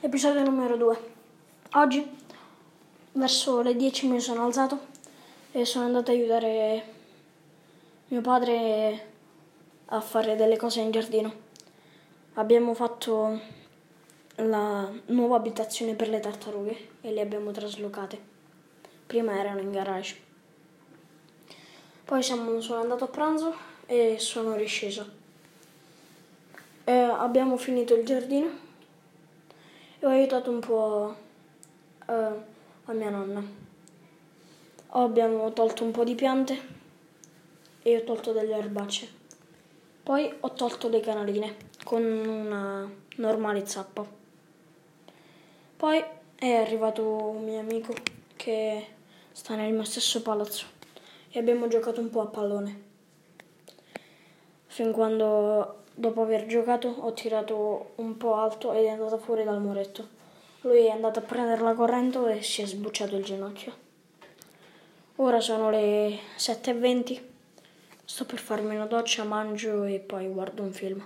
Episodio numero 2. Oggi, verso le 10 mi sono alzato e sono andato ad aiutare mio padre a fare delle cose in giardino. Abbiamo fatto la nuova abitazione per le tartarughe e le abbiamo traslocate. Prima erano in garage. Poi siamo, sono andato a pranzo e sono risceso. E abbiamo finito il giardino ho aiutato un po' uh, a mia nonna. Abbiamo tolto un po' di piante e ho tolto delle erbacce. Poi ho tolto le canaline con una normale zappa. Poi è arrivato un mio amico che sta nel mio stesso palazzo e abbiamo giocato un po' a pallone. Fin quando dopo aver giocato ho tirato un po' alto ed è andata fuori dal muretto. Lui è andato a prendere la corrente e si è sbucciato il ginocchio. Ora sono le 7.20, sto per farmi una doccia, mangio e poi guardo un film.